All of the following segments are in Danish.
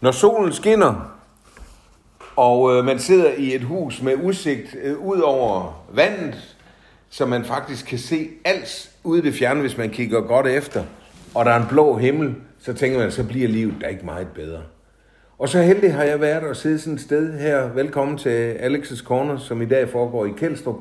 Når solen skinner, og øh, man sidder i et hus med udsigt øh, ud over vandet, så man faktisk kan se alt ude i det fjerne, hvis man kigger godt efter, og der er en blå himmel, så tænker man, så bliver livet da ikke meget bedre. Og så heldig har jeg været og sidde sådan et sted her. Velkommen til Alex's Corner, som i dag foregår i Kjeldstrup.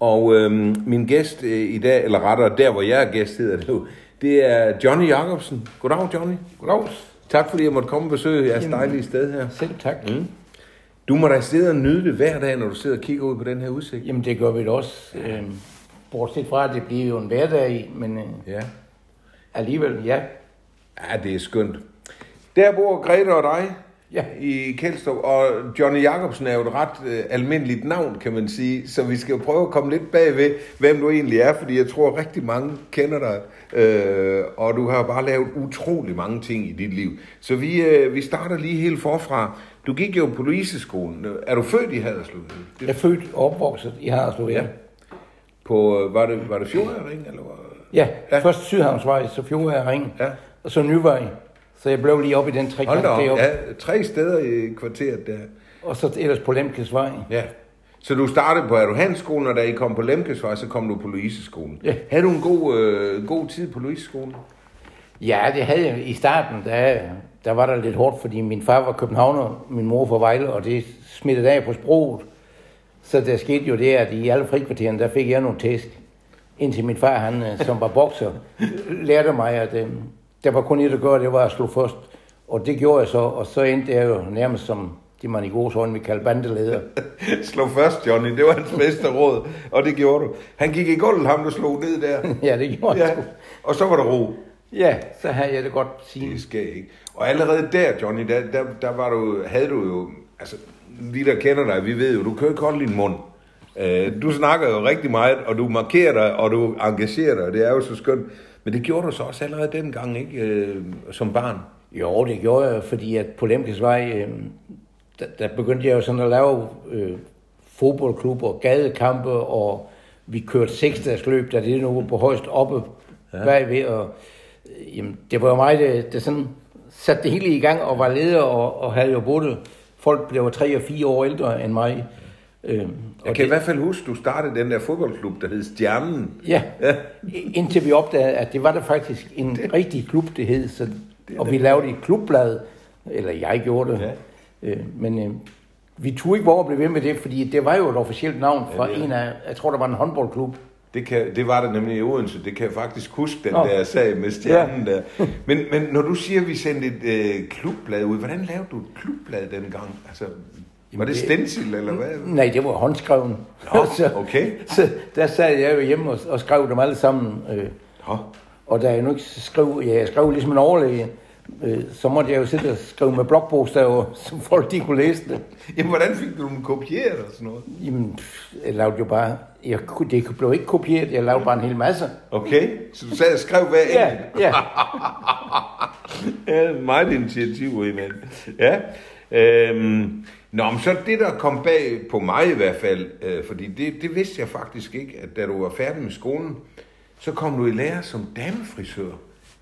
Og øhm, min gæst øh, i dag, eller rettere der, hvor jeg er gæst, hedder det jo, det er Johnny Jacobsen. Goddag, Johnny. Goddag. Tak fordi jeg måtte komme og besøge jeres dejlige sted her. Selv tak. Mm. Du må da sidde og nyde det hver dag, når du sidder og kigger ud på den her udsigt. Jamen, det gør vi da også. Øh, bortset fra, at det bliver jo en hverdag, men øh, Ja. alligevel, ja. Ja, det er skønt. Der bor Grete og dig Ja. i Kjeldstrup, og Johnny Jacobsen er jo et ret øh, almindeligt navn, kan man sige, så vi skal jo prøve at komme lidt bagved, hvem du egentlig er, fordi jeg tror rigtig mange kender dig, øh, og du har bare lavet utrolig mange ting i dit liv. Så vi, øh, vi starter lige helt forfra. Du gik jo på Louiseskolen. Er du født i Haderslev? Jeg er født og opvokset i Haderslev, ja. Ja. På, øh, var det, var det Fjordring, eller hvad? Ja, Ja. først Sydhavnsvej, så Fjordvej Ring, Ja. og så Nyvej. Så jeg blev lige op i den tre Hold op, ja, tre steder i kvarteret der. Og så ellers på Lemkes Vej. Ja. Så du startede på Aduhanskolen, og da I kom på Lemkesvej, så kom du på Louiseskolen. Ja. Havde du en god, øh, god tid på Louiseskolen? Ja, det havde jeg i starten. Der, der var der lidt hårdt, fordi min far var københavner, min mor fra Vejle, og det smittede af på sproget. Så der skete jo det, at i alle frikvartererne, der fik jeg nogle tæsk. Indtil min far, han, øh, som var bokser, lærte mig, at øh, der var kun et at gøre, det var at slå først. Og det gjorde jeg så, og så endte jeg jo nærmest som det man i gode øjne vil kalde bandeleder. Slå først, Johnny. Det var hans bedste råd, og det gjorde du. Han gik i gulvet, ham der slog ned der. ja, det gjorde Ja. sgu. Og så var der ro. Ja, så havde jeg det godt sige. Det skal ikke. Og allerede der, Johnny, der, der, der var du, havde du jo... Altså, vi der kender dig, vi ved jo, du kan jo ikke holde din mund. Øh, Du snakker jo rigtig meget, og du markerer dig, og du engagerer dig, og det er jo så skønt. Men det gjorde du så også allerede dengang, ikke? Øh, Som barn. Jo, det gjorde jeg, fordi at på Lemkes Vej, øh, der, der begyndte jeg jo sådan at lave øh, fodboldklubber, gadekampe, og vi kørte seksdagsløb, da det nu var på højst oppe ja. bagved, og øh, jamen, det var jo mig, der, der sådan satte det hele i gang, og var leder, og, og havde jo både folk, var tre og fire år ældre end mig. Øh, Jeg og kan i hvert fald huske, du startede den der fodboldklub, der hed Stjernen. Ja, indtil vi opdagede, at det var der faktisk en det, rigtig klub, det hed. Så, og vi lavede et klubblad, eller jeg gjorde det. Ja. Øh, men øh, vi turde ikke våge at blive ved med det, fordi det var jo et officielt navn fra Ja, det en af, jeg tror, der var en håndboldklub. Det, kan, det var det nemlig i Odense. Det kan jeg faktisk huske, den Nå. der sag med stjernen ja. der. Men, men når du siger, at vi sendte et øh, klubblad ud, hvordan lavede du et klubblad dengang? Altså, var det stencil, eller hvad? Nej, det var håndskreven. Nå, okay. så der sad jeg jo hjemme og, og skrev dem alle sammen. Øh, Nå, og da jeg nu ikke skrev, ja, jeg skrev ligesom en overlæge, øh, så måtte jeg jo sidde og skrive med blokbogstaver, så folk de kunne læse det. Jamen, hvordan fik du dem kopieret og sådan noget? Jamen, jeg lavede jo bare... Jeg, kunne- det blev ikke kopieret, jeg lavede bare en hel masse. Okay, så du sad og skrev hver Ja, enkelt? ja. Ja, meget initiativ. Ja. Øhm, nå, men så det, der kom bag på mig i hvert fald, øh, fordi det, det vidste jeg faktisk ikke, at da du var færdig med skolen, så kom du i lære som damefrisør.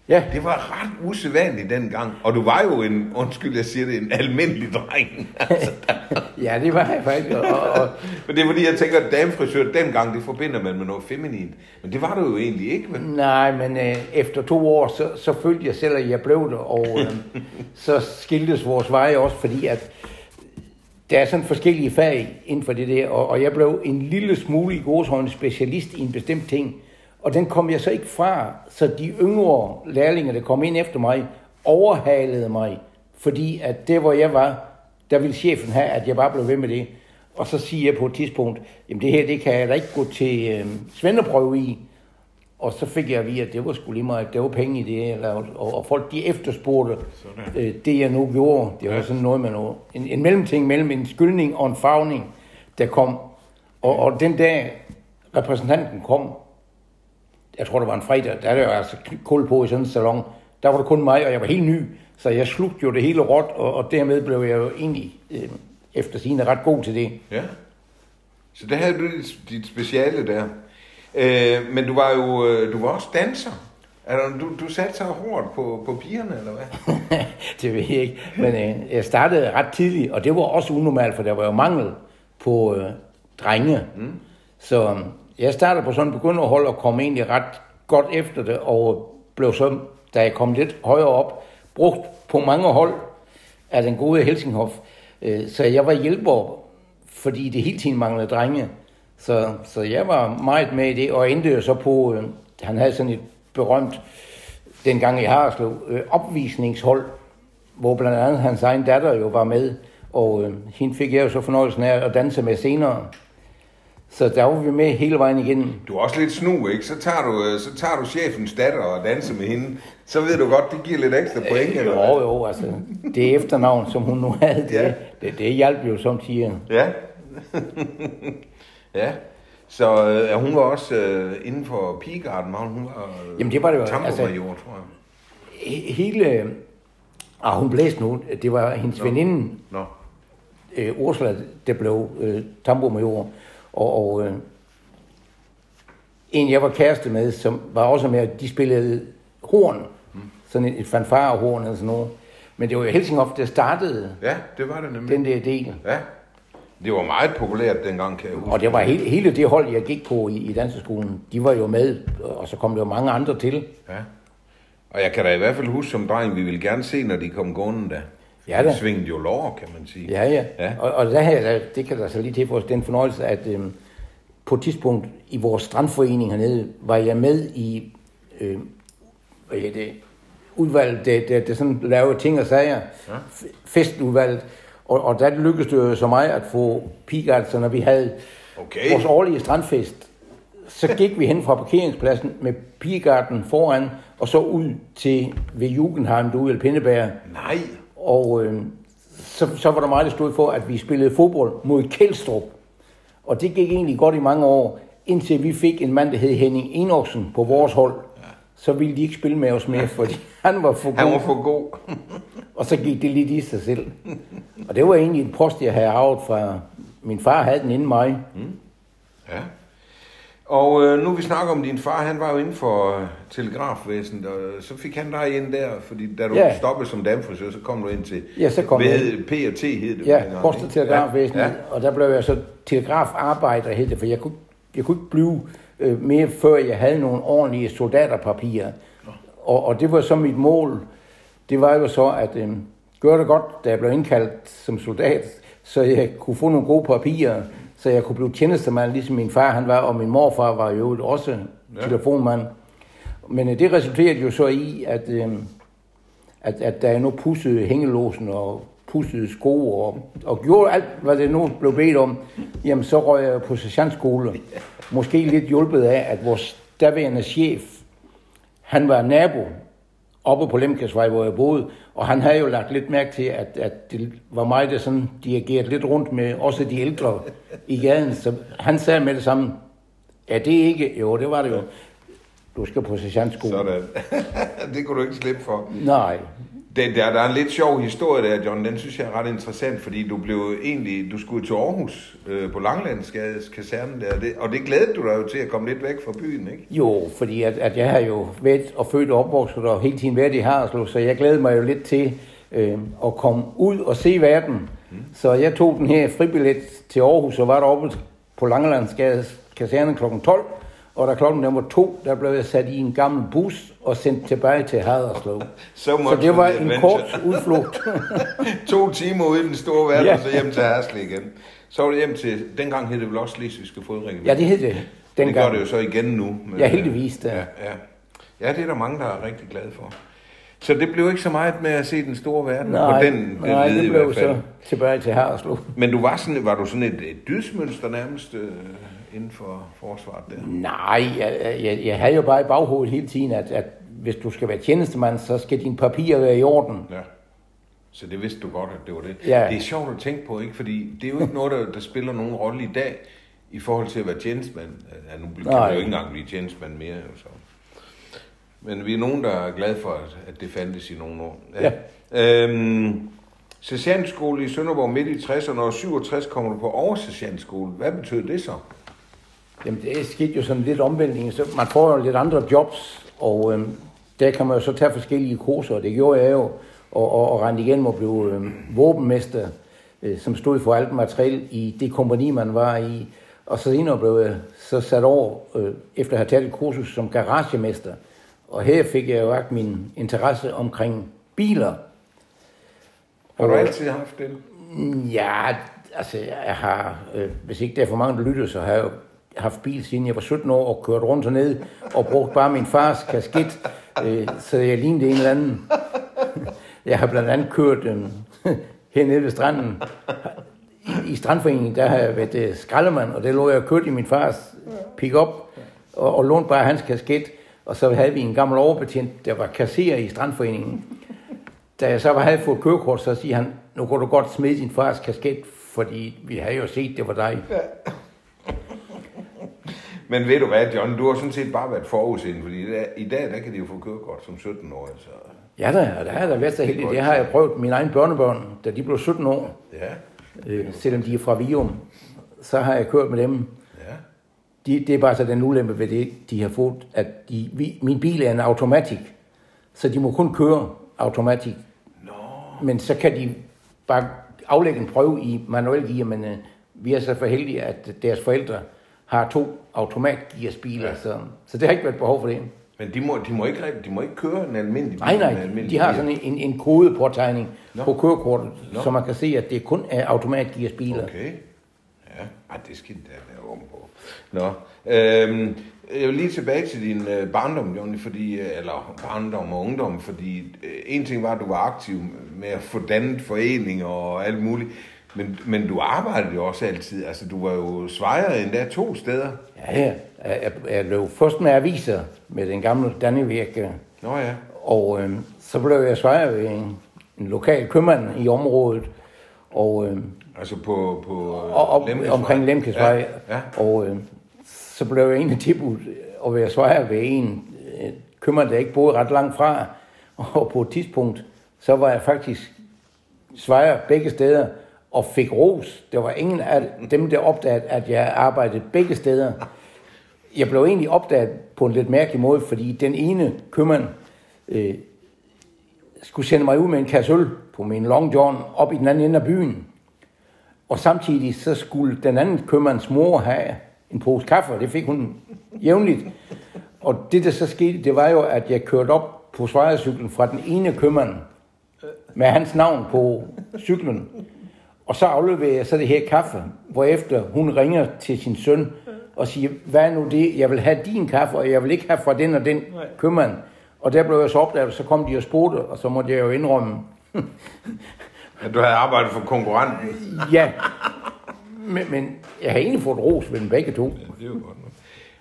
Ja, Det var ret usædvanligt dengang, og du var jo en, undskyld jeg siger det, en almindelig dreng. Altså, ja det var jeg faktisk. Og, og, men det er fordi, jeg tænker, at damefrisør dengang, det forbinder man med noget feminint. Men det var du jo egentlig ikke, vel? nej, men øh, efter to år, så, så følte jeg selv, at jeg blev det, og øh, så skiltes vores veje også, fordi at der er sådan forskellige fag inden for det der, og, og jeg blev en lille smule i godshånd specialist i en bestemt ting, og den kom jeg så ikke fra, så de yngre lærlinge, der kom ind efter mig, overhalede mig, fordi at det, hvor jeg var, der ville chefen have, at jeg bare blev ved med det. Og så siger jeg på et tidspunkt, jamen det her, det kan jeg da ikke gå til øh, svendeprøve i. Og så fik jeg at vide, at det var sgu lige meget, at der var penge i det, jeg lavede. Og, og folk de efterspurgte øh, det, jeg nu gjorde. Det var Ja. sådan noget med noget. En, en mellemting mellem en skyldning og en farvning, der kom. Og, og den dag repræsentanten kom, jeg tror, det var en fredag, der er der jo altså kul på i sådan en salon. Der var det kun mig, og jeg var helt ny, så jeg slugte jo det hele råt, og, og dermed blev jeg jo egentlig øh, efter sigende ret god til det. Ja. Så der havde du dit speciale der. Øh, men du var jo øh, du var også danser. Er der, du, du satte så hårdt på, på pigerne, eller hvad? det ved jeg ikke. Men øh, jeg startede ret tidligt, og det var også unormalt, for der var jo mangel på øh, drenge. Mm. Så øh, jeg startede på sådan holde og komme egentlig ret godt efter det, og blev så, da jeg kom lidt højere op, brugt på mange hold af den gode Helsinghof. Øh, så jeg var hjælper, fordi det hele tiden manglede drenge. Så, så jeg var meget med i det, og endte jo så på, øh, han havde sådan et berømt, dengang i Harslev, øh, opvisningshold, hvor blandt andet hans egen datter jo var med, og øh, hende fik jeg jo så fornøjelsen af at danse med senere. Så der var vi med hele vejen igennem. Du er også lidt snu, ikke? Så tager du, øh, så tager du chefens datter og danser med hende. Så ved du godt, det giver lidt ekstra point, eller hvad? Jo, jo, altså. Det efternavn, som hun nu havde, det, ja. det, det hjalp jo som siger. Ja. ja. Så øh, hun var også øh, inden for pigegarden, var hun, hun var øh, Jamen det var det jo. Altså, tror jeg. Hele, ah, hun blæste nu, det var hendes no. veninde, no. Øh, Ursula, der blev øh, tamburmajor. Og, og øh, en, jeg var kæreste med, som var også med, de spillede horn. Mm. Sådan et, et fanfarehorn eller sådan noget. Men det var jo Helsinghoff, der startede ja, det var det nemlig. den der del. Ja, det var meget populært dengang, kan jeg huske. Og det var hele, hele det hold, jeg gik på i, i danseskolen, de var jo med, og så kom der jo mange andre til. Ja. Og jeg kan da i hvert fald huske som dreng, vi ville gerne se, når de kom gående der. Ja da. Svingede jo lov, kan man sige. Ja, ja. ja. Og, og der her, det kan der så lige til for os, den fornøjelse, at øhm, på et tidspunkt i vores strandforening hernede, var jeg med i øh, hvad det, udvalget, der, der, der sådan lavede ting og sager, ja. festudvalget, og, og der lykkedes det jo så mig at få pigart, så når vi havde okay. vores årlige strandfest, så gik vi hen fra parkeringspladsen med pigegarden foran, og så ud til ved Jugendheim, du eller Pindeberg. Nej. Og øh, så, så var der meget, der stod for, at vi spillede fodbold mod Kjeldstrup. Og det gik egentlig godt i mange år, indtil vi fik en mand, der hed Henning Enoksen på vores hold. Ja. Så ville de ikke spille med os mere, fordi han var for god. Han var for god. og så gik det lidt i sig selv. Og det var egentlig en post, jeg havde arvet fra... Min far havde den inden mig. Mm. Ja. Og øh, nu vi snakker om din far, han var jo inden for øh, telegrafvæsenet, og så fik han dig ind der, fordi da du ja. stoppede som damfrisør, så kom du ind til, ja, så kom ved P og T hed det. Ja, Post- og Telegrafvæsenet, ja. og der blev jeg så telegrafarbejder hed det, for jeg kunne, jeg kunne ikke blive øh, mere, før jeg havde nogle ordentlige soldaterpapirer. Og, og det var så mit mål, det var jo så at øh, gøre det godt, da jeg blev indkaldt som soldat, så jeg kunne få nogle gode papirer, så jeg kunne blive tjenestemand, ligesom min far han var, og min morfar var jo også ja. telefonmand. Men øh, det resulterede jo så i, at, øh, at, at da jeg nu pussede hængelåsen og pussede sko og, og gjorde alt, hvad det nu blev bedt om, jamen så røg jeg på sergeantskole. Måske lidt hjulpet af, at vores daværende chef, han var nabo oppe på Lemkasvej, hvor jeg boede, og han havde jo lagt lidt mærke til, at, at det var mig, der sådan dirigerede lidt rundt med også de ældre i gaden, så han sagde med det samme, ja, det er ikke, jo, det var det jo, du skal på sergeantskole. Sådan. det kunne du ikke slippe for. Nej. Det, der, der er en lidt sjov historie der, John. Den synes jeg er ret interessant, fordi du blev egentlig, du skulle til Aarhus øh, på Langlandsgades kaserne der, det, og det glædede du dig jo til at komme lidt væk fra byen, ikke? Jo, fordi at, at jeg har jo været og født og opvokset og hele tiden været i Harslev, så jeg glædede mig jo lidt til øh, at komme ud og se verden. Mm. Så jeg tog den her fribillet til Aarhus og var deroppe på Langelandsgades kaserne kl. 12, og da klokken var to, der blev jeg sat i en gammel bus og sendt tilbage til Haderslev. så, så det var en kort udflugt. to timer ude i den store verden, ja. og så hjem til Haderslev igen. Så var det hjem til, dengang hed det vel også Slesvigske Fodring. Ja, det hed det. Dengang. Det gør det jo så igen nu. Men, ja, heldigvis. Da. Ja, ja. ja, det er der mange, der er rigtig glade for. Så det blev ikke så meget med at se den store verden nej, på den, den nej, det blev så tilbage til Haderslev. Men du var, sådan, var du sådan et, et dydsmønster nærmest? Øh inden for forsvaret der? Nej, jeg, jeg, jeg havde jo bare i baghovedet hele tiden, at, at hvis du skal være tjenestemand, så skal dine papirer være i orden. Ja. Så det vidste du godt, at det var det. Ja. Det er sjovt at tænke på, ikke? Fordi det er jo ikke noget, der, der spiller nogen rolle i dag, i forhold til at være tjenestemand. Ja, nu kan Nej. du jo ikke engang blive tjenestemand mere. Jo, så. Men vi er nogen, der er glade for, at, at det fandtes i nogle år. Ja. ja. Øhm, Sergeantskole i Sønderborg midt i 60'erne, og 67 kommer du på oversergeantskole. Hvad betød det så? Jamen, det skete jo sådan lidt omvæltning. Så man får jo lidt andre jobs, og øhm, der kan man jo så tage forskellige kurser, og det gjorde jeg jo, og, og, og rende igen og blive øh, våbenmester, øh, som stod for alt materiel i det kompani, man var i. Og så senere blev jeg så sat over, øh, efter at have taget et kursus som garagemester. Og her fik jeg jo vagt min interesse omkring biler. Har du altid haft det? Ja, altså jeg har, øh, hvis ikke der er for mange, der lytter, så har jeg jo haft bil siden jeg var 17 år og kørt rundt ned og brugt bare min fars kasket, øh, så jeg lignede en eller anden. Jeg har blandt andet kørt øh, hernede ved stranden. I, I strandforeningen, der har jeg været øh, skraldemand, og det lå jeg kørt i min fars pick-up og, og lånte bare hans kasket. Og så havde vi en gammel overbetjent, der var kasserer i strandforeningen. Da jeg så havde fået kørekort, så siger han, nu kan du godt smide din fars kasket, fordi vi havde jo set, det var dig. Men ved du hvad, John, du har sådan set bare været forudseende, fordi i dag, der kan de jo få kørekort som 17-årige. Så... Ja da, og der har jeg været så heldig. Det har jeg prøvet mine egne børnebørn, da de blev 17 år. Ja, Øh, selvom de er fra Vium, så har jeg kørt med dem. ja. De, det er bare så den ulempe ved det, de har fået, at de, vi, min bil er en automatik, så de må kun køre automatik. Nå, Men så kan de bare aflægge en prøve i manuel gear, men øh, vi er så for heldige, at deres forældre har to automatgearsbiler, Ja. så, så det har ikke været behov for det. men de må, de må, ikke, de må ikke køre en almindelig bil. Nej, en nej, almindelig de har sådan en, en, kodepåtegning Nå. på kørekortet, Nå. så man kan se, at det kun er automatgearsbiler. Okay. Ja, Ej, det skal da være om på. Nå, øhm, jeg vil lige tilbage til din øh, barndom, Johnny, fordi, øh, eller barndom og ungdom, fordi øh, en ting var, at du var aktiv med at få dannet foreninger og alt muligt, men, men du arbejdede jo også altid, altså du var jo svejer endda to steder. Ja, ja. Jeg, jeg, jeg løb først med aviser med den gamle Dannevirke, Nå ja, og øh, så blev jeg svejer ved en, en lokal købmand i området, og, øh, altså på, på øh, og, og Lemkesvej. omkring Lemkesvej, Ja, ja. og øh, så blev jeg egentlig tilbudt at være svejer ved en øh, købmand, der ikke boede ret langt fra, og på et tidspunkt, så var jeg faktisk svejer begge steder, og fik ros. Det var ingen af dem, der opdagede, at jeg arbejdede begge steder. Jeg blev egentlig opdaget på en lidt mærkelig måde, fordi den ene købmand øh, skulle sende mig ud med en kasse øl på min long john op i den anden ende af byen. Og samtidig så skulle den anden købmands mor have en pose kaffe, og det fik hun jævnligt. Og det, der så skete, det var jo, at jeg kørte op på svejercyklen fra den ene købmand med hans navn på cyklen. Og så afleverer jeg så det her kaffe, hvorefter hun ringer til sin søn og siger, hvad er nu det, jeg vil have din kaffe, og jeg vil ikke have fra den og den købmand. Og der blev jeg så opdaget, så kom de og spurgte, og så måtte jeg jo indrømme, At du havde arbejdet for konkurrenten. ja. Men, men jeg har egentlig fået ros ved dem begge to. Det er jo godt.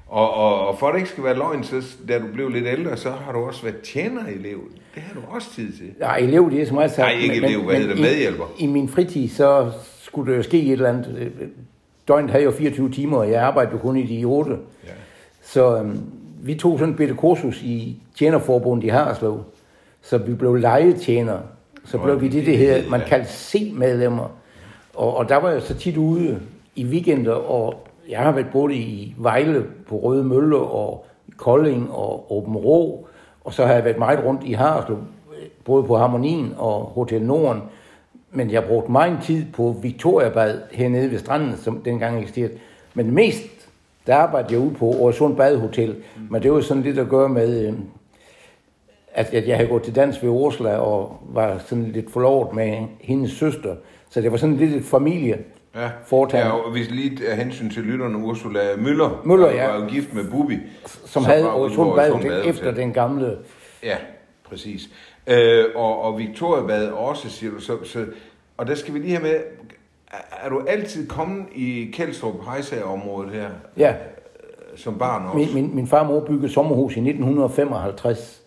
Og, og, og for at det ikke skal være løgn, så da du blev lidt ældre, så har du også været tjener-elev. Det har du også tid til. Nej, elev, det er så meget sagt. Nej, ikke elev, hvad hedder det, i- medhjælper? I, min fritid, så skulle der jo ske et eller andet. Døgnet havde jo 24 timer, og jeg arbejdede kun i de 8. Ja. Så øhm, vi tog sådan et bitte kursus i tjenerforbundet i Harslev. Så vi blev legetjenere. Så blev vi det, det det hed, her, man kaldte C-medlemmer. Og, og der var jeg så tit ude i weekender, og jeg har været både i Vejle på Røde Mølle og Kolding og Åben Rå, og så har jeg været meget rundt i Harslev, både på Harmonien og Hotel Norden. Men jeg har brugt meget tid på Victoriabad hernede ved stranden, som dengang eksisterede. Men mest, der arbejdede jeg ude på Øresund Badehotel. Men det var sådan lidt at gøre med, øh, at, at jeg havde gået til dans ved Ursula og var sådan lidt forlovet med hendes søster. Så det var sådan lidt et familie. Ja, Foretagende. ja og hvis lige af hensyn til lytterne, Ursula Møller, Møller, ja. var jo gift med Bubi. som havde Badehotel efter den gamle... Ja, præcis. Øh, og, og Victoria Bad også, siger du så, så. Og der skal vi lige have med, er, er du altid kommet i Kjeldstrup Hejsager-området her, Ja, som barn også? min, min, min far og mor byggede sommerhus i 1955.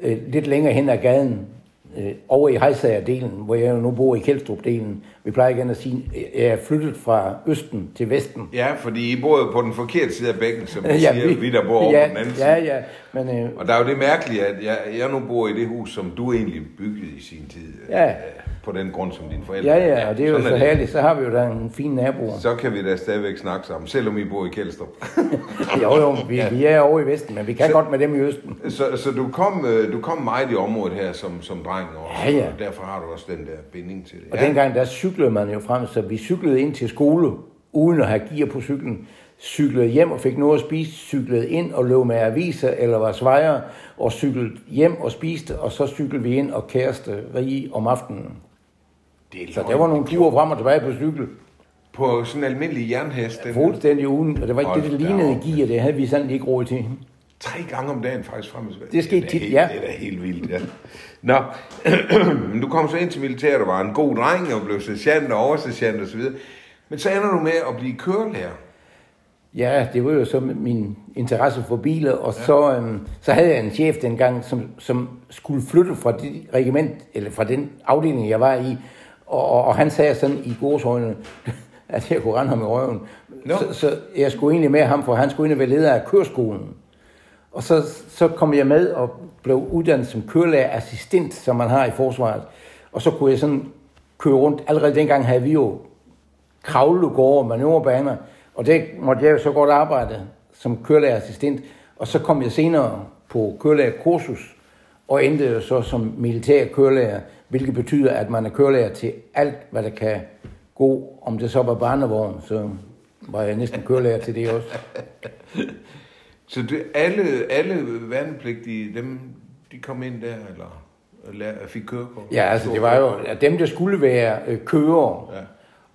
Øh, lidt længere hen ad gaden, øh, over i Hejsager-delen, hvor jeg nu bor i Kjeldstrup-delen. Vi plejer igen at sige, at jeg er flyttet fra østen til vesten. Ja, fordi I bor jo på den forkerte side af bækken, som vi Ja, siger, vi, vi der bor over ja, på den anden Ja, side. ja, men øh, Og der er jo det mærkelige, at jeg, jeg nu bor i det hus, som du egentlig byggede i sin tid. Ja. På den grund, som dine forældre Ja, ja, og det er jo Sådan så herligt. Så har vi jo da en fin nabo. Så kan vi da stadigvæk snakke sammen, selvom I bor i Kjeldstrup. Jo, jo, vi, vi er over i Vesten, men vi kan Så- godt med dem i Østen. så, så du, kom, øh, du kom meget i området her som, som dreng også, Ja, ja. og derfor har du også den der binding til det. Og dengang, der cyklede man jo frem, så vi cyklede ind til skole, uden at have gear på cyklen. Cyklede hjem og fik noget at spise, cyklede ind og løb med aviser eller var svejer, og cyklede hjem og spiste, og så cyklede vi ind og kæreste rige om aftenen. Det er Så der var nogle ture frem og tilbage på cykel. På sådan en almindelig jernhest. Den Fuldstændig uden, og det var ikke det, da lignede op. gear, det havde vi sådan ikke råd til. Tre gange om dagen faktisk frem og tilbage. Det skete er tit, helt, ja. Det er da helt vildt, ja. Nå, men du kom så ind til militæret og var en god dreng og blev sergeant og oversergeant videre. Men så ender du med at blive kørelærer. Ja, det var jo så min interesse for biler, og ja. så, øhm, så havde jeg en chef dengang, som, som skulle flytte fra det regiment, eller fra den afdeling, jeg var i, og, og, han sagde sådan i gårdshøjene, at jeg kunne rende ham i røven. Nå. Så, så jeg skulle egentlig med ham, for han skulle og være leder af køreskolen. Og så, så kom jeg med og blev uddannet som kørelærerassistent, som man har i forsvaret. Og så kunne jeg sådan køre rundt. Allerede dengang havde vi jo kravlegårde og manøvrebaner, og det måtte jeg jo så godt arbejde som kørelærerassistent. Og så kom jeg senere på kørelærerkursus, og endte jo så som militær kørelærer, hvilket betyder, at man er kørelærer til alt, hvad der kan gå. Om det så var barnevogn, så var jeg næsten kørelærer til det også. Så det, alle, alle værnepligtige, dem, de kom ind der, eller lær, fik kørekort? Ja, altså det var jo at dem, der skulle være øh, kører, Ja.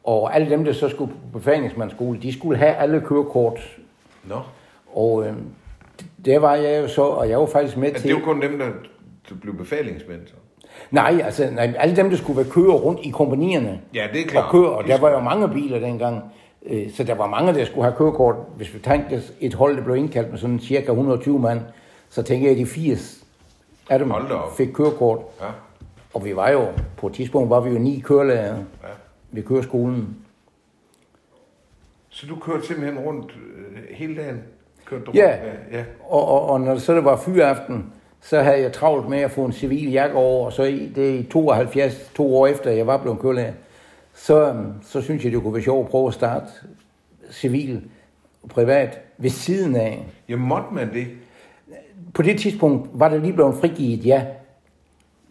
og alle dem, der så skulle på befalingsmandsskole, de skulle have alle kørekort. Nå, Og øh, der var jeg jo så, og jeg var faktisk med at til... det var kun dem, der der blev befalingsmænd, så? Nej, altså nej, alle dem, der skulle være kører rundt i kompanierne. Ja, det er Og klart. kører, og der var jo mange biler dengang. Øh, Så der var mange, der skulle have kørekort. Hvis vi tænkte et hold, der blev indkaldt med sådan cirka 120 mand, så tænker jeg, at de 80 af dem fik kørekort. Ja, Og vi var jo, på et tidspunkt var vi jo ni kørelærer ja. ved køreskolen. Så du kørte simpelthen rundt øh, hele dagen? Kørte du Ja. rundt? ja. Og, og, og når så det var fyraften, så havde jeg travlt med at få en civil jakke over, og så i, det i 72, to år efter jeg var blevet kørelærer, så, øhm, så synes jeg, det kunne være sjovt at prøve at starte civil privat ved siden af. Ja, måtte man det? På det tidspunkt var det lige blevet frigivet, ja.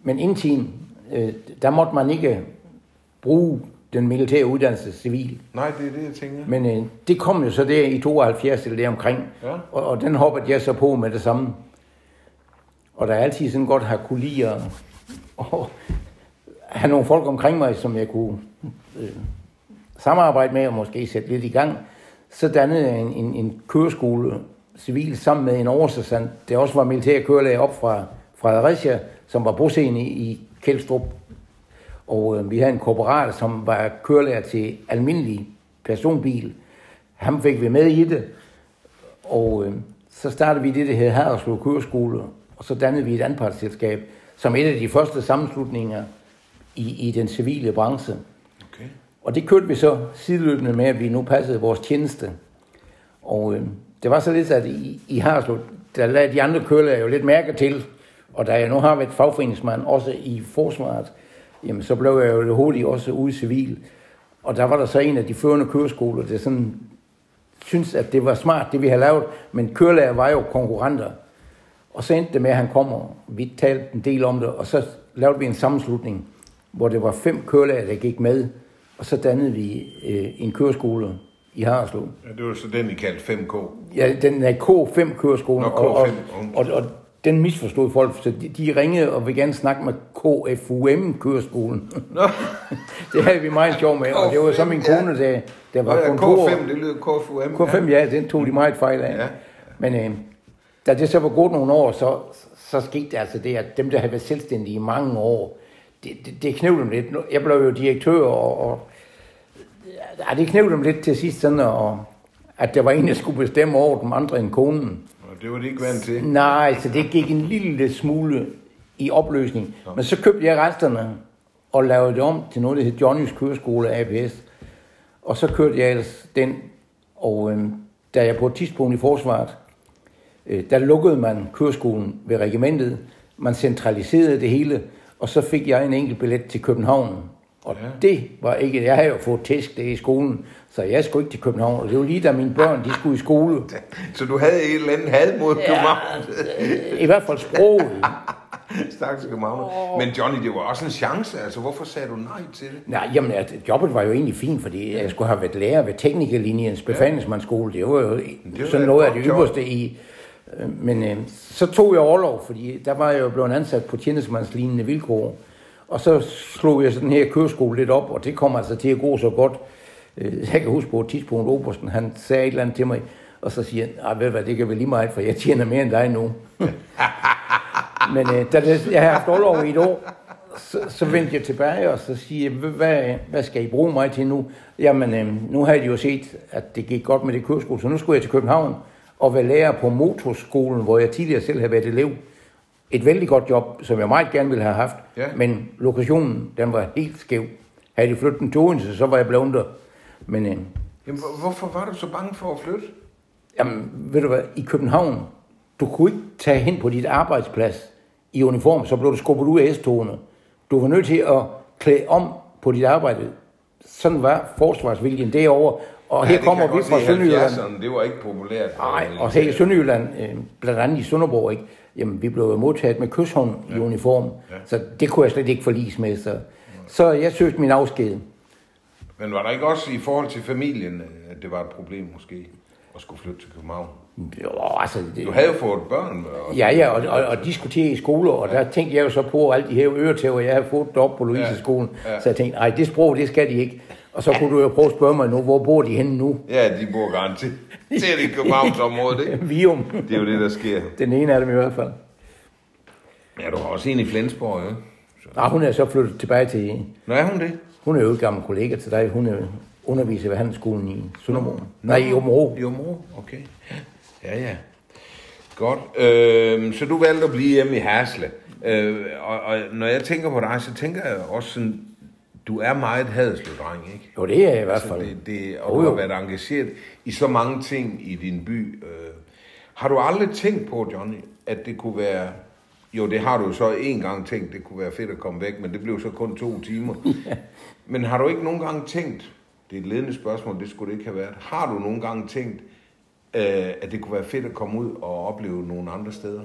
Men indtil, øh, der måtte man ikke bruge den militære uddannelse civil. Nej, det er det, jeg tænker. Men øh, det kom jo så der i 72 eller der omkring, Ja. og, og den hoppede jeg så på med det samme. Og der er altid sådan godt har kunne lide at, at have nogle folk omkring mig, som jeg kunne øh, samarbejde med og måske sætte lidt i gang. Så dannede jeg en, en, en køreskole civil sammen med en oversergeant, der også var militær kørelæge op fra Fredericia, som var bosiddende i, i Kjeldstrup. Og øh, vi havde en korporal, som var kørelærer til almindelig personbil. Ham fik vi med i det. Og øh, så startede vi det, der hed Haderslev Køreskole, og så dannede vi et anpartsselskab, som et af de første sammenslutninger i, i den civile branche. Okay. Og det kørte vi så sideløbende med, at vi nu passede vores tjeneste. Og øh, det var så lidt, at i, i Harslev, der lagde de andre kørelærer jo lidt mærke til, og da jeg nu har været fagforeningsmand også i forsvaret, jamen så blev jeg jo hurtigt også ude i civil. Og der var der så en af de førende køreskoler, der sådan synes, at det var smart, det vi havde lavet, men kørelærer var jo konkurrenter. Og så endte det med, at han kom, og vi talte en del om det, og så lavede vi en sammenslutning, hvor det var fem kørelærer, der gik med, og så dannede vi øh, en køreskole i Harslev. Ja, det var så den, I kaldte 5K. Ja, den er K5 køreskolen, Nå, og, og, K5, og, og den misforstod folk, så de, de ringede og ville gerne snakke med KFUM køreskolen. Nå, det havde vi meget sjov med, og det var så min kone, der, der var ja, kontor. K5, det lyder KFUM. K5, ja, den tog de meget fejl af. Ja. Men øh, da det så var gået nogle år, så, så skete det altså det, at dem, der havde været selvstændige i mange år, det, det, det knæv dem lidt. Jeg blev jo direktør, og, og ja, det knæv dem lidt til sidst, sådan, og, at der var en, der skulle bestemme over dem andre end konen. Og det var de ikke vant til. Nej, så det gik en lille smule i opløsning. Men så købte jeg resterne og lavede det om til noget, der hed Johnnys Køreskole APS. Og så kørte jeg ellers den, og øh, da jeg på et tidspunkt i forsvaret, der lukkede man køreskolen ved regimentet. Man centraliserede det hele, og så fik jeg en enkelt billet til København. Og ja. det var ikke, jeg havde jo fået tæsk det i skolen, så jeg skulle ikke til København. Og det var lige da mine børn, de skulle i skole. Så du havde et eller andet had mod København? Ja, I hvert fald sproget. Stakkels København. Oh. Men Johnny, det var også en chance. Altså, hvorfor sagde du nej til det? Nej, jamen, at jobbet var jo egentlig fint, fordi jeg skulle have været lærer ved teknikerlinjens befalingsmandsskole. Det var jo det var sådan noget af det ypperste i. Men øh, så tog jeg overlov, fordi der var jeg jo blevet ansat på tjenestemandslignende vilkår. Og så slog jeg sådan her køreskole lidt op, og det kom altså til at gå så godt. Øh, jeg kan huske på et tidspunkt, Obersten, han sagde et eller andet til mig, og så siger han, ved hvad, det kan vel lige meget, for jeg tjener mere end dig nu. Men øh, da det, jeg har haft overlov i et år, så, så vendte jeg tilbage, og så siger jeg, hvad, hvad skal I bruge mig til nu? Jamen, øh, nu har de jo set, at det gik godt med det køreskole, så nu skulle jeg til København og være lærer på motorskolen, hvor jeg tidligere selv har været elev. Et vældig godt job, som jeg meget gerne ville have haft, ja. men lokationen, den var helt skæv. Havde de flyttet den til Odense, så var jeg blevet der. Men, øh, Jamen, hvorfor var du så bange for at flytte? Jamen, ved du hvad, i København, du kunne ikke tage hen på dit arbejdsplads i uniform, så blev du skubbet ud af S-togene. Du var nødt til at klæde om på dit arbejde. Sådan var forsvarsviljen derovre. Og ja, her kommer vi fra Sønderjylland. Det var ikke populært. Nej, og her i Sønderjylland, øh, blandt andet i Sønderborg, ikke? Jamen, vi blev modtaget med kysshånd ja. i uniform. Ja. Så det kunne jeg slet ikke forlise med. Så, så jeg søgte min afsked. Men var der ikke også i forhold til familien, at det var et problem måske, at skulle flytte til København? Jo, altså... Det, du havde jo fået børn. Med ja, ja, og, og, og til i skole, og ja. der tænkte jeg jo så på alle de her øretæver, jeg havde fået op på Louise-skolen. Ja. Ja. Så jeg tænkte, nej, det sprog, det skal de ikke. Og så kunne du jo prøve at spørge mig nu, hvor bor de henne nu? Ja, de bor garanteret i Københavnsområdet, ikke? Vium. Det er jo det, der sker. Den ene af dem i hvert fald. Ja, du har også en i Flensborg, ja? Så. Nej, hun er så flyttet tilbage til... Nå, er hun det? Hun er jo et gammel kollega til dig. Hun er underviser ved handelsskolen i Sønderborg. Nej, i Omro. I Omro, okay. Ja, ja. Godt. Øh, så du valgte at blive hjemme i Hasle. Øh, og, og når jeg tænker på dig, så tænker jeg også sådan, du er meget hadeslø-dreng, ikke? Jo, det er jeg i hvert fald. Altså, det, det, og du har været engageret i så mange ting i din by. Øh, har du aldrig tænkt på, Johnny, at det kunne være... Jo, det har du så en gang tænkt, det kunne være fedt at komme væk, men det blev så kun to timer. ja. Men har du ikke nogen gange tænkt, det er et ledende spørgsmål, det skulle det ikke have været, har du nogen gange tænkt, øh, at det kunne være fedt at komme ud og opleve nogle andre steder?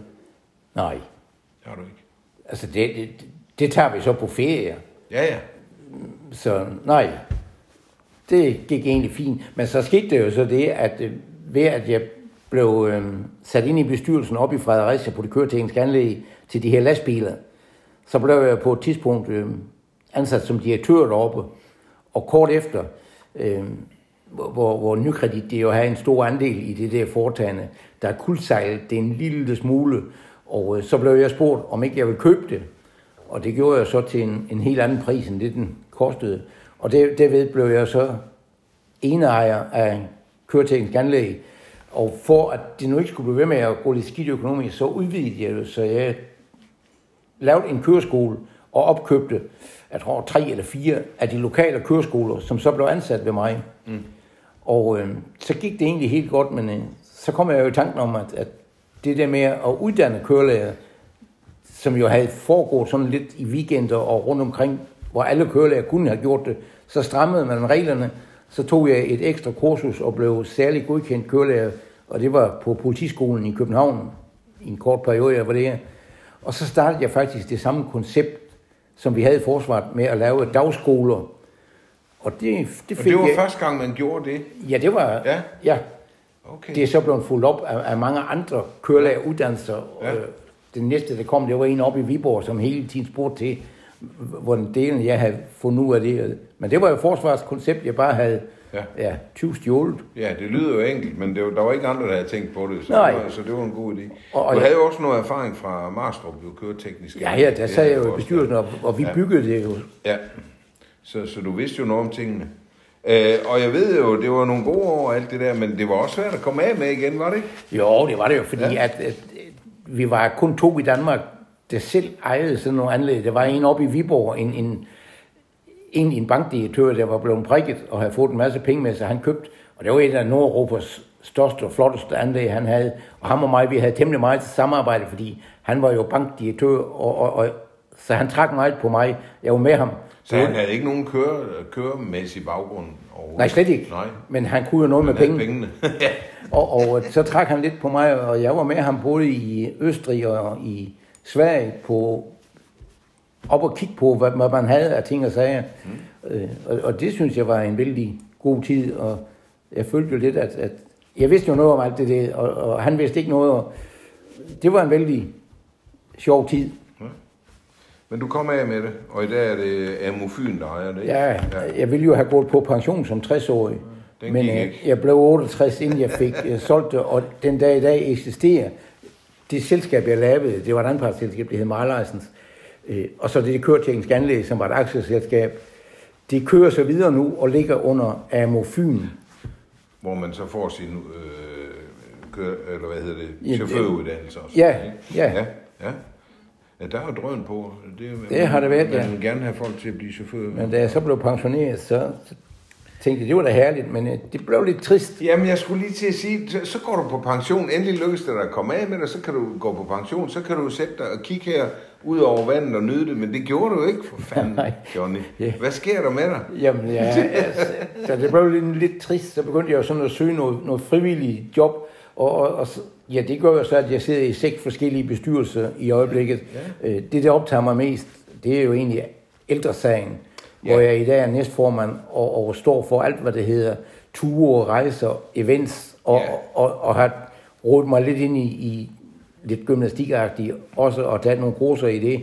Nej. Det har du ikke. Altså, det, det, det tager vi så på ferie. Ja, ja. Så nej, det gik egentlig fint. Men så skete det jo så det, at øh, ved at jeg blev øh, sat ind i bestyrelsen op i Fredericia på det køretekniske anlæg til de her lastbiler, så blev jeg på et tidspunkt øh, ansat som direktør deroppe. Og kort efter, øh, hvor, hvor Nykredit det jo har en stor andel i det der foretagende, der er kuldsejlet det en lille smule, og øh, så blev jeg spurgt, om ikke jeg ville købe det. Og det gjorde jeg så til en, en helt anden pris, end det den kostede. Og det, derved blev jeg så eneejer af køreteknisk anlæg. Og for at det nu ikke skulle blive ved med at gå lidt skidt økonomisk, så udvidede jeg det, så jeg lavede en køreskole og opkøbte, jeg tror, tre eller fire af de lokale køreskoler, som så blev ansat ved mig. Mm. Og øh, så gik det egentlig helt godt, men øh, så kom jeg jo i tanken om, at, at det der med at uddanne kørelærer, som jo havde foregået sådan lidt i weekender og rundt omkring, hvor alle kørelærer kunne have gjort det, så strammede man reglerne. Så tog jeg et ekstra kursus og blev særlig godkendt kørelærer, og det var på politiskolen i København i en kort periode, jeg var der. Og så startede jeg faktisk det samme koncept, som vi havde i forsvaret med at lave dagskoler. Og det, det, fik og det var jeg... første gang, man gjorde det? Ja, det var... Ja. ja. Okay. Det er så blevet fuldt op af, af mange andre kørelæreruddannelser. Ja. Øh, den næste, der kom, det var en op i Viborg, som hele tiden spurgte til, hvordan delen jeg havde fundet ud af det. Men det var jo forsvarskoncept, jeg bare havde ja. Ja, 20 stjålet. Ja, det lyder jo enkelt, men det var, der var ikke andre, der havde tænkt på det, så, Nej. Det var, så det var en god idé. Og, og du havde jo også noget erfaring fra Marstrup, du kørte teknisk. Ja, ja, der sad jeg jo i bestyrelsen, og, og vi ja. byggede det jo. Ja, så, så du vidste jo noget om tingene. Øh, og jeg ved jo, det var nogle gode år alt det der, men det var også svært at komme af med igen, var det ikke? Jo, det var det jo, fordi ja. at, at vi var kun to i Danmark, der selv ejede sådan nogle anlæg. Der var en oppe i Viborg, en, en, en, en bankdirektør, der var blevet prikket og havde fået en masse penge med sig, han købte. Og det var et af Nordeuropas største og flotteste anlæg, han havde. Og ham og mig, vi havde temmelig meget samarbejde, fordi han var jo bankdirektør, og, og, og så han trak meget på mig. Jeg var med ham. Så han havde ikke nogen køre, køremæssig baggrund? overhovedet? Nej, slet ikke. Nej. Men han kunne jo noget med Han havde penge. pengene. ja. Og, og så trak han lidt på mig, og jeg var med ham både i Østrig og i Sverige på op og kigge på, hvad, hvad man havde af ting og sager. Mm. Øh, og, og det synes jeg var en vældig god tid, og jeg følte jo lidt, at, at jeg vidste jo noget om alt det der, og, og han vidste ikke noget, og det var en vældig sjov tid. Men du kom af med det, og i dag er det Amo Fyn, der ejer det, ikke? Ja, jeg ville jo have gået på pension som 60-årig, Den men øh, jeg blev 68, inden jeg fik øh, solgt det, og den dag i dag eksisterer. Det selskab, jeg lavede, det var et anpartsselskab, det hed Marleisens, øh, og så det, det køreteknisk anlæg, som var et aktieselskab. Det kører så videre nu og ligger under Amo Fyn. Hvor man så får sin, øh, kør, eller hvad hedder det, chaufføruddannelse også. Ja, ja. ja. Ja, ja der er jo drøn på. Det, Det har det været, man ja. vil gerne have folk til at blive chauffør. Men da jeg så blev pensioneret, så tænkte det var da herligt, men øh, det blev lidt trist. Jamen, jeg skulle lige til at sige, så, så går du på pension. Endelig lykkes det dig at komme af med det, så kan du gå på pension. Så kan du sætte dig og kigge her ud over vandet og nyde det. Men det gjorde du ikke, for fanden, Nej. Johnny. Ja. Hvad sker der med dig? Jamen, ja, altså, så det blev lidt, lidt trist. Så begyndte jeg jo sådan at søge noget, noget frivilligt job. Og, og, og ja, det gør jo så, at jeg sidder i seks forskellige bestyrelser i øjeblikket. Ja. Det, der optager mig mest, det er jo egentlig ældresagen, ja. hvor jeg i dag er næstformand og, og står for alt, hvad det hedder ture, rejser, events, og, Ja. ja. og, og har rodet mig lidt ind i, i lidt gymnastikagtigt, også og taget nogle kurser i det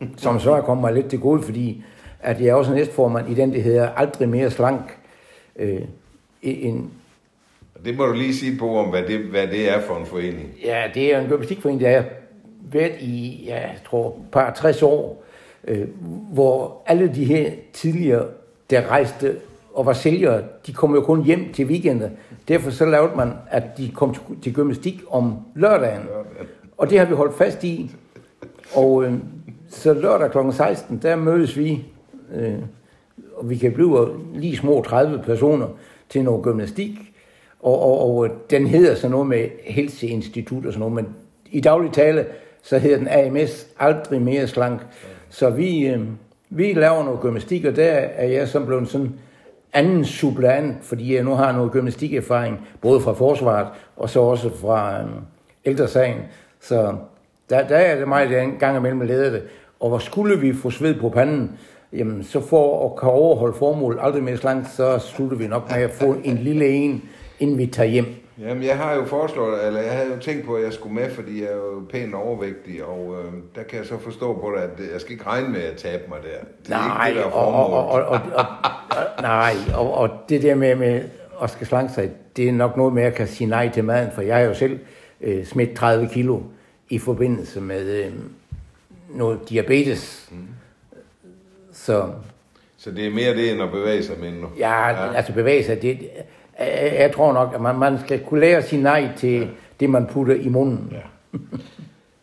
som så er kommet mig lidt til gode, fordi at jeg er også næstformand i den, der hedder Aldrig mere slank. Øh, en, Det må du lige sige på, om hvad det, hvad det er for en forening. ja, det er en gymnastikforening, der har været i, ja, jeg tror, et par 60 år, øh, hvor alle de her tidligere, der rejste og var sælgere, de kom jo kun hjem til weekender. Derfor så lavede man, at de kom til, til gymnastik om lørdagen. Og det har vi holdt fast i. Og øh, så lørdag kl. 16, der mødes vi, øh, og vi kan blive lige små 30 personer til noget gymnastik. Og, og, og den hedder så noget med Helseinstitut og sådan noget, men i daglig tale, så hedder den AMS aldrig mere slank. Så vi, øh, vi laver noget gymnastik, og der er jeg som blevet sådan anden supplant, fordi jeg nu har noget gymnastikerfaring, både fra forsvaret og så også fra øh, ældresagen. Så der, der er det mig, der en gang imellem leder det. Og hvor skulle vi få sved på panden, jamen så for at kan overholde formålet aldrig mere slank, så slutter vi nok med at få en lille en, inden vi tager hjem. Jamen, jeg har jo foreslået, eller jeg havde jo tænkt på, at jeg skulle med, fordi jeg er jo pænt overvægtig, og øh, der kan jeg så forstå på det, at jeg skal ikke regne med at tabe mig der. Det er Nej, ikke det, der er og, og, og, formålet. og, og, og, nej, og, og det der med, med at skal slanke sig, det er nok noget med, at jeg kan sige nej til maden, for jeg har jo selv øh, smidt 30 kilo i forbindelse med øh, noget diabetes. Mm. Så Så det er mere det, end at bevæge sig mindre. ja, ja. altså bevæge sig, det, jeg, jeg tror nok, at man, man skal kunne lære at sige nej til ja. det, man putter i munden. Ja.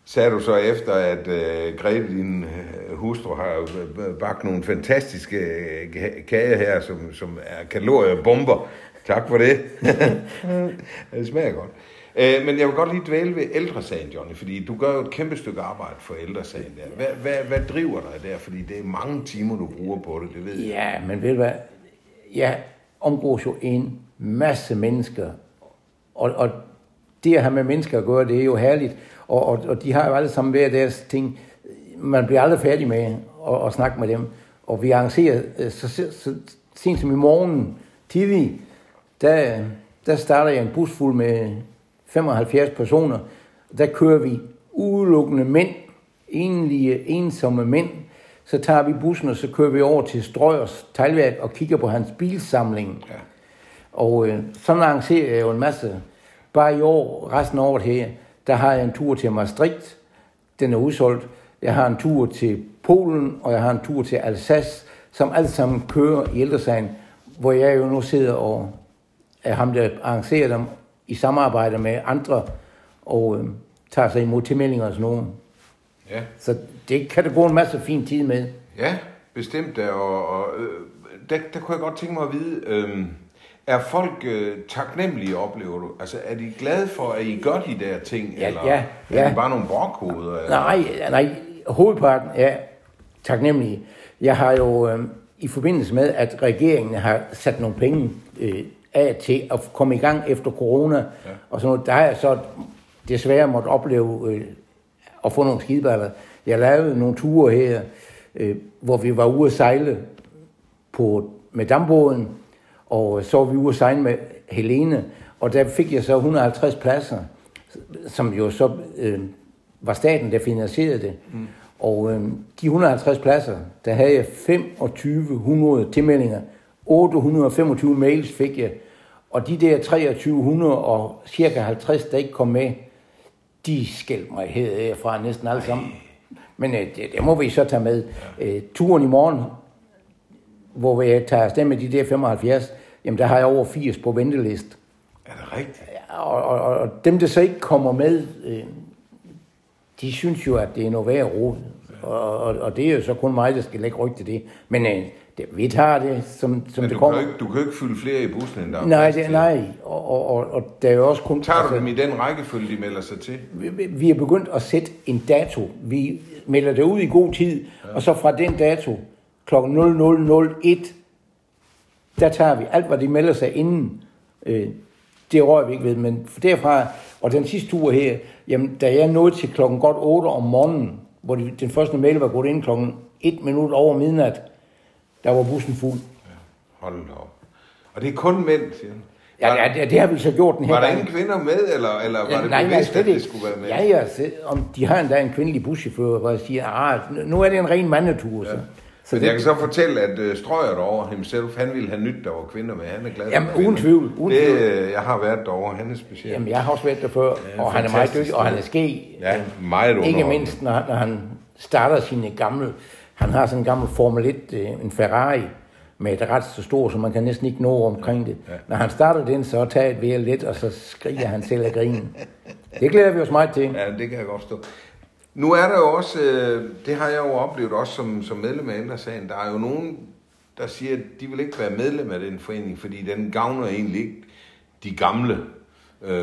Sagde du så efter, at øh, Grete, din øh, hustru, har øh, bagt nogle fantastiske øh, ka- kager her, som, som er kaloriebomber. Tak for det. det smager godt. Øh, men jeg vil godt lige dvæle ved ældresagen, Johnny, fordi du gør jo et kæmpe stykke arbejde for ældresagen der. Hvad, hvad, hvad driver dig der? Fordi det er mange timer, du bruger på det, det ved jeg. Ja, men ved du hvad? Jeg omgås jo en masse mennesker, og, og det at have med mennesker at gøre, det er jo herligt, og, og, og de har jo alle sammen hver deres ting. Man bliver aldrig færdig med at, at snakke med dem, og vi arrangerer, øh, så, så, så sent som i morgen tidlig, der, der starter jeg en bus fuld med 75 personer, der kører vi udelukkende mænd, enlige, ensomme mænd, så tager vi bussen, og så kører vi over til Strøgers teglværk og kigger på hans bilsamling. Ja. Og øh, sådan arrangerer jeg jo en masse. Bare i år, resten af året her, der har jeg en tur til Maastricht. Den er udsolgt. Jeg har en tur til Polen, og jeg har en tur til Alsace, som alle sammen kører i ældresagen, hvor jeg jo nu sidder og er ham, der arrangerer dem i samarbejde med andre, og øh, tager sig imod tilmeldinger og sådan noget. Ja, Så det kan der gå en masse fin tid med. ja bestemt. Og, og øh, der, der kunne jeg godt tænke mig at vide, øh, er folk øh, taknemmelige, oplever du? Altså, er de glade for, at I gør de der ting? Ja, eller ja, er ja. det bare nogle brokhoveder? Eller? Nej, nej, hovedparten er taknemmelige. Jeg har jo øh, i forbindelse med, at regeringen har sat nogle penge øh, af til at komme i gang efter corona, ja. og sådan noget, der har jeg så desværre måtte opleve øh, at få nogle skideballer. Jeg lavede nogle ture her, øh, hvor vi var ude at sejle på, med dambåden, og så var vi ude sejle med Helene, og der fik jeg så 150 pladser, som jo så øh, var staten, der finansierede det. Mm. Og øh, de 150 pladser, der havde jeg 2500 tilmeldinger. 825 mails fik jeg. Og de der 2300 og cirka 50, der ikke kom med, de skældte mig herfra næsten alle sammen. Men øh, det, det må vi så tage med. Øh, turen i morgen, hvor jeg tager afsted med de der 75, jamen der har jeg over 80 på ventelist. Er det rigtigt? Og, og, og dem, der så ikke kommer med, øh, de synes jo, at det er noget værd råd. Og, og, og det er jo så kun mig, der skal lægge ryg til det. Men øh, det, vi tager det, som, som Men det kommer. Kan ikke, du kan jo ikke fylde flere i bussen, end der er Nej, det, nej. Og, og, og, og der er jo også kun... Tager du dem i den rækkefølge, de melder sig til? vi, vi- vi er begyndt at sætte en dato. Vi melder det ud i god tid, ja. og så fra den dato, kl. 0001, der tager vi alt, hvad de melder sig inden. Øh, det rører vi ikke ved, men derfra, og den sidste tur her, jamen, da jeg nåede til klokken godt 8 om morgenen, hvor de, den første mail var gået ind klokken 1 minut over midnat, der var bussen fuld. Hold da op. Og det er kun mænd, siger? Ja, ja det, det har vi så gjort den her Var der gang. ingen kvinder med, eller, eller var det nej, bevidst, at det ikke. skulle være med? Ja, ja, om de har endda en kvindelig buschauffør, hvor jeg siger, ah, nu er det en ren mandetur. Ja. Så Men det, jeg kan så fortælle, at uh, Strøger derovre himself, han ville have nyt, der var kvinder med. Han er glad Jamen, uden tvivl, uden det, tvivl. øh, Jeg har været derovre, han er speciel. Jamen, jeg har også været der før, Ja, og han er meget dygtig, og han er ske. Ja, meget Ikke underholdende. mindst, når, når han starter sine gamle... Han har sådan en gammel Formel 1, øh, en Ferrari, med et ret så stort, så man kan næsten ikke nå omkring det. Ja. Når han starter den, så tager et ved lidt, og så skriger han selv af grinen. Det glæder vi os meget til. Ja, det kan jeg godt stå. Nu er der jo også, øh, det har jeg jo oplevet også som, som medlem af Ældresagen, der er jo nogen, der siger, at de vil ikke være medlem af den forening, fordi den gavner egentlig ikke de gamle. Øh,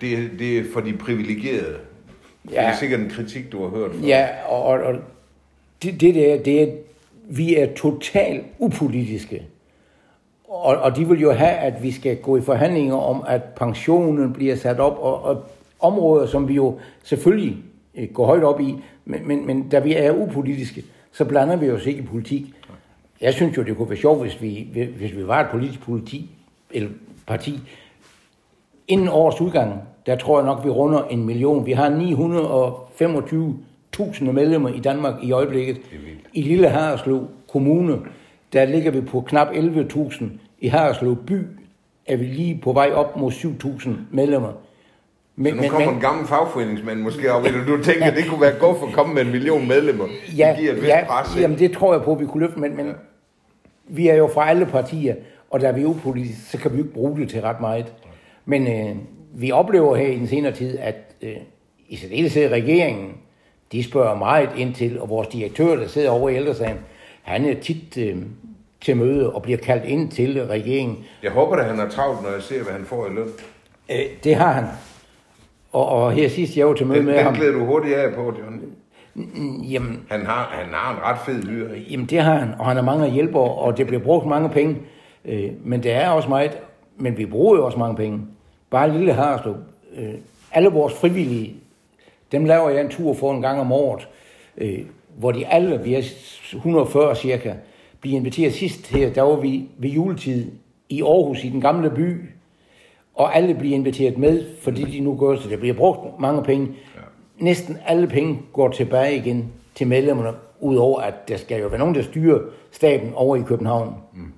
det, det er for de privilegerede. Ja. Det er sikkert en kritik, du har hørt fra. Ja, og, og, og det, det der, det er, vi er totalt upolitiske. Og, og de vil jo have, at vi skal gå i forhandlinger om, at pensionen bliver sat op, og, og områder, som vi jo selvfølgelig øh, går højt op i, men, men, men da vi er upolitiske, så blander vi os ikke i politik. Jeg synes jo, det kunne være sjovt, hvis vi, hvis vi var et politisk politi, eller parti, Inden årets udgang, der tror jeg nok, vi runder en million. Vi har 925.000 medlemmer i Danmark i øjeblikket. I Lille Haderslev Kommune, der ligger vi på knap 11.000. I Haderslev By er vi lige på vej op mod 7.000 medlemmer. Men, Så nu kommer en gammel fagforeningsmand måske op, eller du tænker, det kunne være godt for at komme med en million medlemmer. ja, det giver et ja, pres. jamen det tror jeg på, at vi kunne løfte, men, men Ja. vi er jo fra alle partier, og da vi er upolitiske, så kan vi jo ikke bruge det til ret meget. Men øh, vi oplever her i den senere tid, at øh, i særdeleshed regeringen, de spørger meget ind til, og vores direktør, der sidder over i ældresagen, han er tit øh, til møde og bliver kaldt ind til regeringen. Jeg håber, at han er travlt, når jeg ser, hvad han får i løn. Øh, det har han. Og, og her sidst, jeg var til møde Den, med den ham, glæder du hurtigt af på, John. jamen, Han har, han har en ret fed ikke? Jamen det har han, og han har mange hjælpere, og det bliver brugt mange penge. Øh, men det er også meget, men vi bruger jo også mange penge. Bare lille Harslev. Øh, alle vores frivillige, dem laver jeg en tur for en gang om året, øh, hvor de alle, vi er 140 cirka, bliver inviteret sidst her, der var vi ved juletid i Aarhus i den gamle by, og alle bliver inviteret med, fordi de nu gør så der bliver brugt mange penge. Ja. Næsten alle penge går tilbage igen til medlemmerne, udover at der skal jo være nogen, der styrer staten over i København. Mm.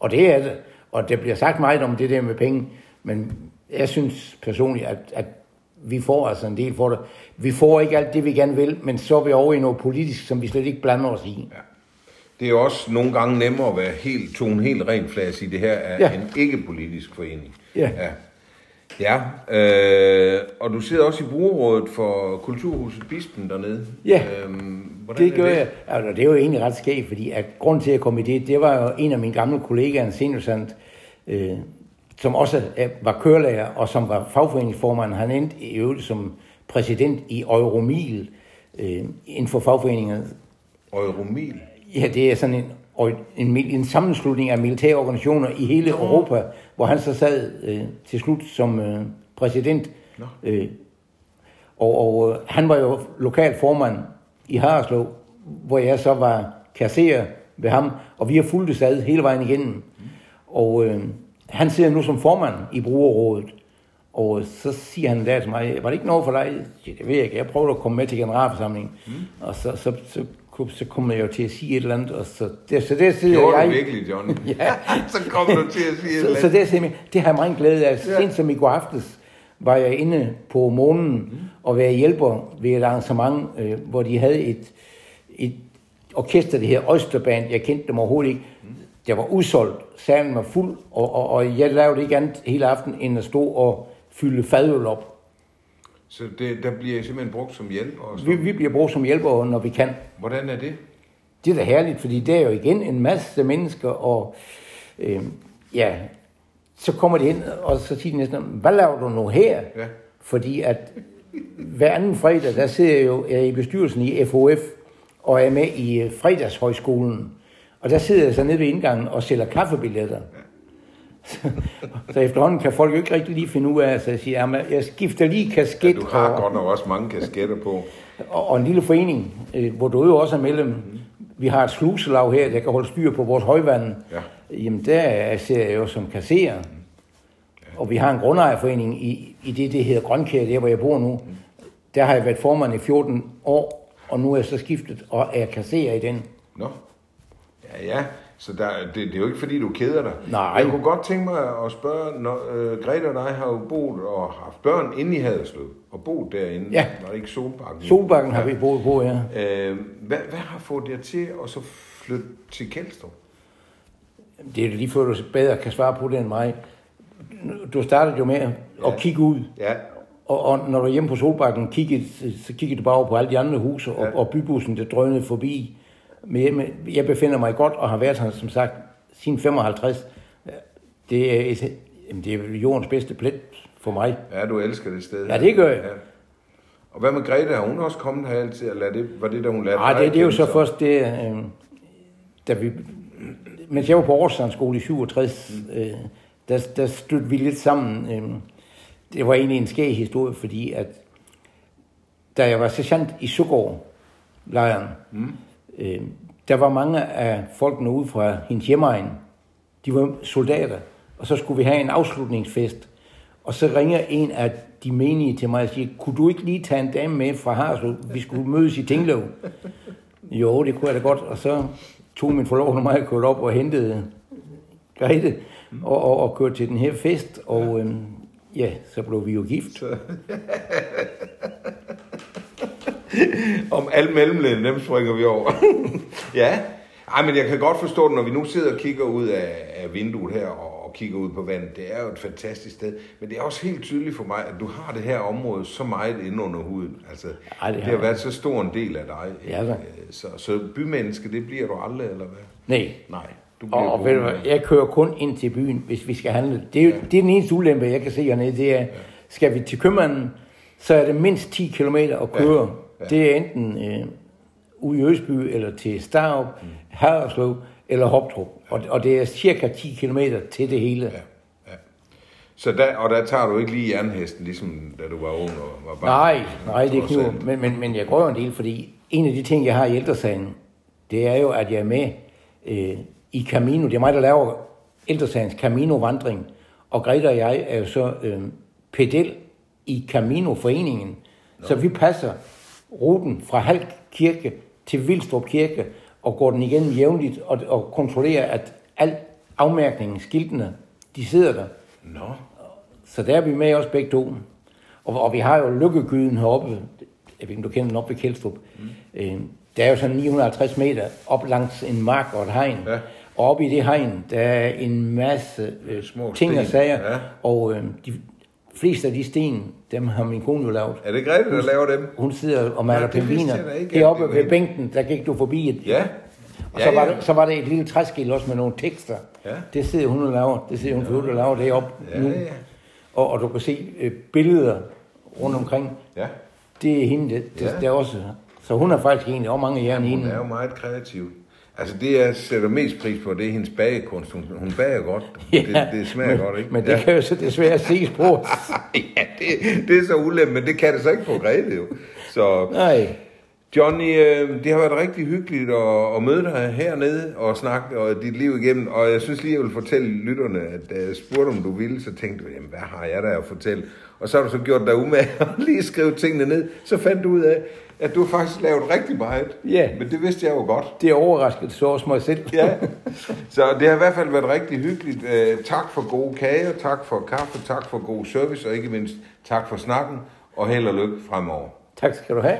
Og det er det. Og der bliver sagt meget om det der med penge, men jeg synes personligt, at, at vi får altså en del for det. Vi får ikke alt det, vi gerne vil, men så er vi over i noget politisk, som vi slet ikke blander os i. Ja. Det er også nogle gange nemmere at være helt, tone helt rent flas i det her er Ja. en ikke-politisk forening. Ja. ja. Ja, øh, og du sidder også i brugerrådet for Kulturhuset Bispen dernede. Ja, øhm, Det gør jeg. Altså, det er jo egentlig ret skægt, fordi at grund til at komme i det, det var jo en af mine gamle kollegaer, en seniorsand, øh, som også var kørelærer, og som var fagforeningsformand. Han endte i øvrigt som præsident i Euromil, øh, inden for fagforeningerne. Euromil. Ja, det er sådan en, en, mil- en sammenslutning af militære organisationer i hele Europa, hvor han så sad øh, til slut som øh, præsident. Nå. Øh, og og øh, han var jo lokal formand i Hareslev, hvor jeg så var kasserer ved ham, og vi har fulgt ad hele vejen igennem. Og øh, han sidder nu som formand i brugerrådet, og så siger han der til mig, var det ikke noget for dig? Jeg siger, det ved jeg ikke, jeg prøvede at komme med til generalforsamlingen. Mm. Og så, så, så, så, så kom jeg jo til at sige et eller andet, og så, det, så der sidder Gjorde jeg... du virkelig, Johnny? Ja. så kom du til at sige et Så, eller så andet. det, er simpelthen, det har jeg meget glæde af. Ja. Sent som i går aftes var jeg inde på månen mm. og være hjælper ved et arrangement, øh, hvor de havde et, et orkester, det her Østerband. Jeg kendte dem overhovedet ikke. Mm. Det var udsolgt. Salen var fuld, og, og, og jeg lavede ikke andet hele aften, end at stå og fylde fadøl op. Så det, der bliver jeg simpelthen brugt som hjælp. Og så. Vi, vi bliver brugt som hjælpere, når vi kan. Hvordan er det? Det er da herligt, fordi det er jo igen en masse mennesker, og øh, ja, så kommer de ind, og så siger de næsten, hvad laver du nu her? Ja. Fordi at hver anden fredag, der sidder jeg jo er i bestyrelsen i FOF, og er med i øh, fredagshøjskolen. Og der sidder jeg så nede ved indgangen og sælger kaffebilletter. så efterhånden kan folk jo ikke rigtig lige finde ud af, så jeg siger, jamen, jeg skifter lige kasket. Du har og- godt nok også mange kasketter på. og, og en lille forening, øh, hvor du jo også er medlem. Vi har et sluselag her, der kan holde styr på vores højvand. Ja. Jamen, der ser jeg jo som kasserer. Og vi har en grundejerforening i, i det, det hedder Grønkær, der hvor jeg bor nu. Der har jeg været formand i 14 år, og nu er jeg så skiftet og er kasserer i den. Nå. Ja, ja. Så der, det, det er jo ikke fordi, du keder dig. Nej. Jeg kunne godt tænke mig at spørge, når øh, Grete og dig har jo boet og haft børn inde i Haderslev, og boet derinde. Ja. Var det ikke Solbakken? Solbakken har vi boet på, ja. Øh, hvad, hvad har fået jer til at så flytte til Kjeldstrup? Det er lige før, du bedre kan svare på det end mig. Du startede jo med at Ja. kigge ud. Ja, Og, og når du er hjemme på Solbakken, kiggede, så kiggede du bare over på alle de andre huse, og, Ja. og bybussen, der drønede forbi. Men jeg, befinder mig godt og har været her, som sagt, siden 55. Det er, et, jamen, det er jordens bedste plet for mig. ja, du elsker det sted. Ja, det gør jeg. Ja. Og hvad med Grete? Har hun også kommet her altid? Eller er det, var det, da hun lærte Nej, dig det, det er jo så først det, øh, da vi, mens jeg var på Aarhus skole i 67, mm. øh, der, der stødte vi lidt sammen. Øh, det var egentlig en skæg historie, fordi at da jeg var sergeant i Søgaard, lejren, mm øh, der var mange af folkene ude fra hendes hjemmeegn. De var soldater, og så skulle vi have en afslutningsfest. Og så ringer en af de menige til mig og siger, kunne du ikke lige tage en dame med fra Harslev? Vi skulle mødes i Tinglev. Jo, det kunne jeg da godt. Og så tog min forlovende mig og kørte op og hentede Grete og, og, og kørte til den her fest. Og øhm, ja, så blev vi jo gift. Om alle mellemledene, dem springer vi over. ja. Ej, men jeg kan godt forstå det, når vi nu sidder og kigger ud af, af vinduet her og, og kigger ud på vandet. Det er jo et fantastisk sted. Men det er også helt tydeligt for mig, at du har det her område så meget inde under huden. Altså, Ej, det det, har jeg. været så stor en del af dig. Ja, da. Øh, Så, så bymenneske, det bliver du aldrig, eller hvad? Nej. Nej. Du Og, og ved du jeg kører kun ind til byen, hvis vi skal handle. Det er, jo, det er den eneste ulempe, jeg kan se hernede. Det er, skal vi til købmanden, så er det mindst 10 km at køre. Ja. Det er enten øh, ude i Øsby, eller til Starup, mm. Haderslev, eller Hoptrup. Og, og det er cirka 10 km til det hele. Ja, ja. Så der, og der tager du ikke lige jernhesten, ligesom da du var ung og var barn? Nej, nej, det er kniver. Men, men, men jeg går en del, fordi en af de ting, jeg har i ældresagen, det er jo, at jeg er med øh, i Camino. Det er mig, der laver ældresagens Camino-vandring. Og Greta og jeg er jo så øh, pedel i Camino-foreningen. Så vi passer ruten fra Halk Kirke til Vildstrup Kirke og går den igennem jævnligt og, og kontrollerer, at al afmærkningen, skiltene, de sidder der. Nå, Så der er vi med også begge to. Og, og vi har jo Lykkegyden heroppe, jeg ved ikke, om du kender den op ved Kjeldstrup. Mm. Øh, der er jo sådan 950 meter op langs en mark og et hegn. Ja. Og oppe i det hegn, der er en masse øh, Små ting og sten, sager. ja. Og øh, de fleste af de sten, dem har min kone jo lavet. er det Grete, der laver dem? Hun sidder og maler Ja, det pingviner. ikke, at det var ved bænken, der gik du forbi et, Ja. og Ja, så, var ja. Der, så var der et lille træskilt også med nogle tekster. Ja. Det sidder hun og laver. Det sidder hun for og laver det op Ja, nu. ja. Og, og du kan se øh, billeder rundt omkring. Ja. Det er hende, der, der, Ja. der også Så hun har faktisk egentlig også mange jern i Hun hende. er jo meget kreativ. Altså det, jeg sætter mest pris på, det er hendes bagekunst. Hun, hun bager godt. det, det smager men, godt, ikke? Men det kan jo så desværre ses på. ja, det, det er så ulemt, men det kan det så ikke på Grete jo. Så Nej. Johnny, øh, det har været rigtig hyggeligt at, at møde dig hernede og snakke og dit liv igennem. Og jeg synes lige, jeg vil fortælle lytterne, at da jeg spurgte, om du ville, så tænkte du, jamen hvad har jeg der at fortælle? Og så har du så gjort dig umage og lige skrevet tingene ned. Så fandt du ud af, at du har faktisk lavet rigtig meget. Ja. Men det vidste jeg jo godt. Det overraskede så også mig selv. Ja, så det har i hvert fald været rigtig hyggeligt. Øh, tak for gode kager, tak for kaffe, tak for god service, og ikke mindst tak for snakken, og held og lykke fremover. Tak skal du have.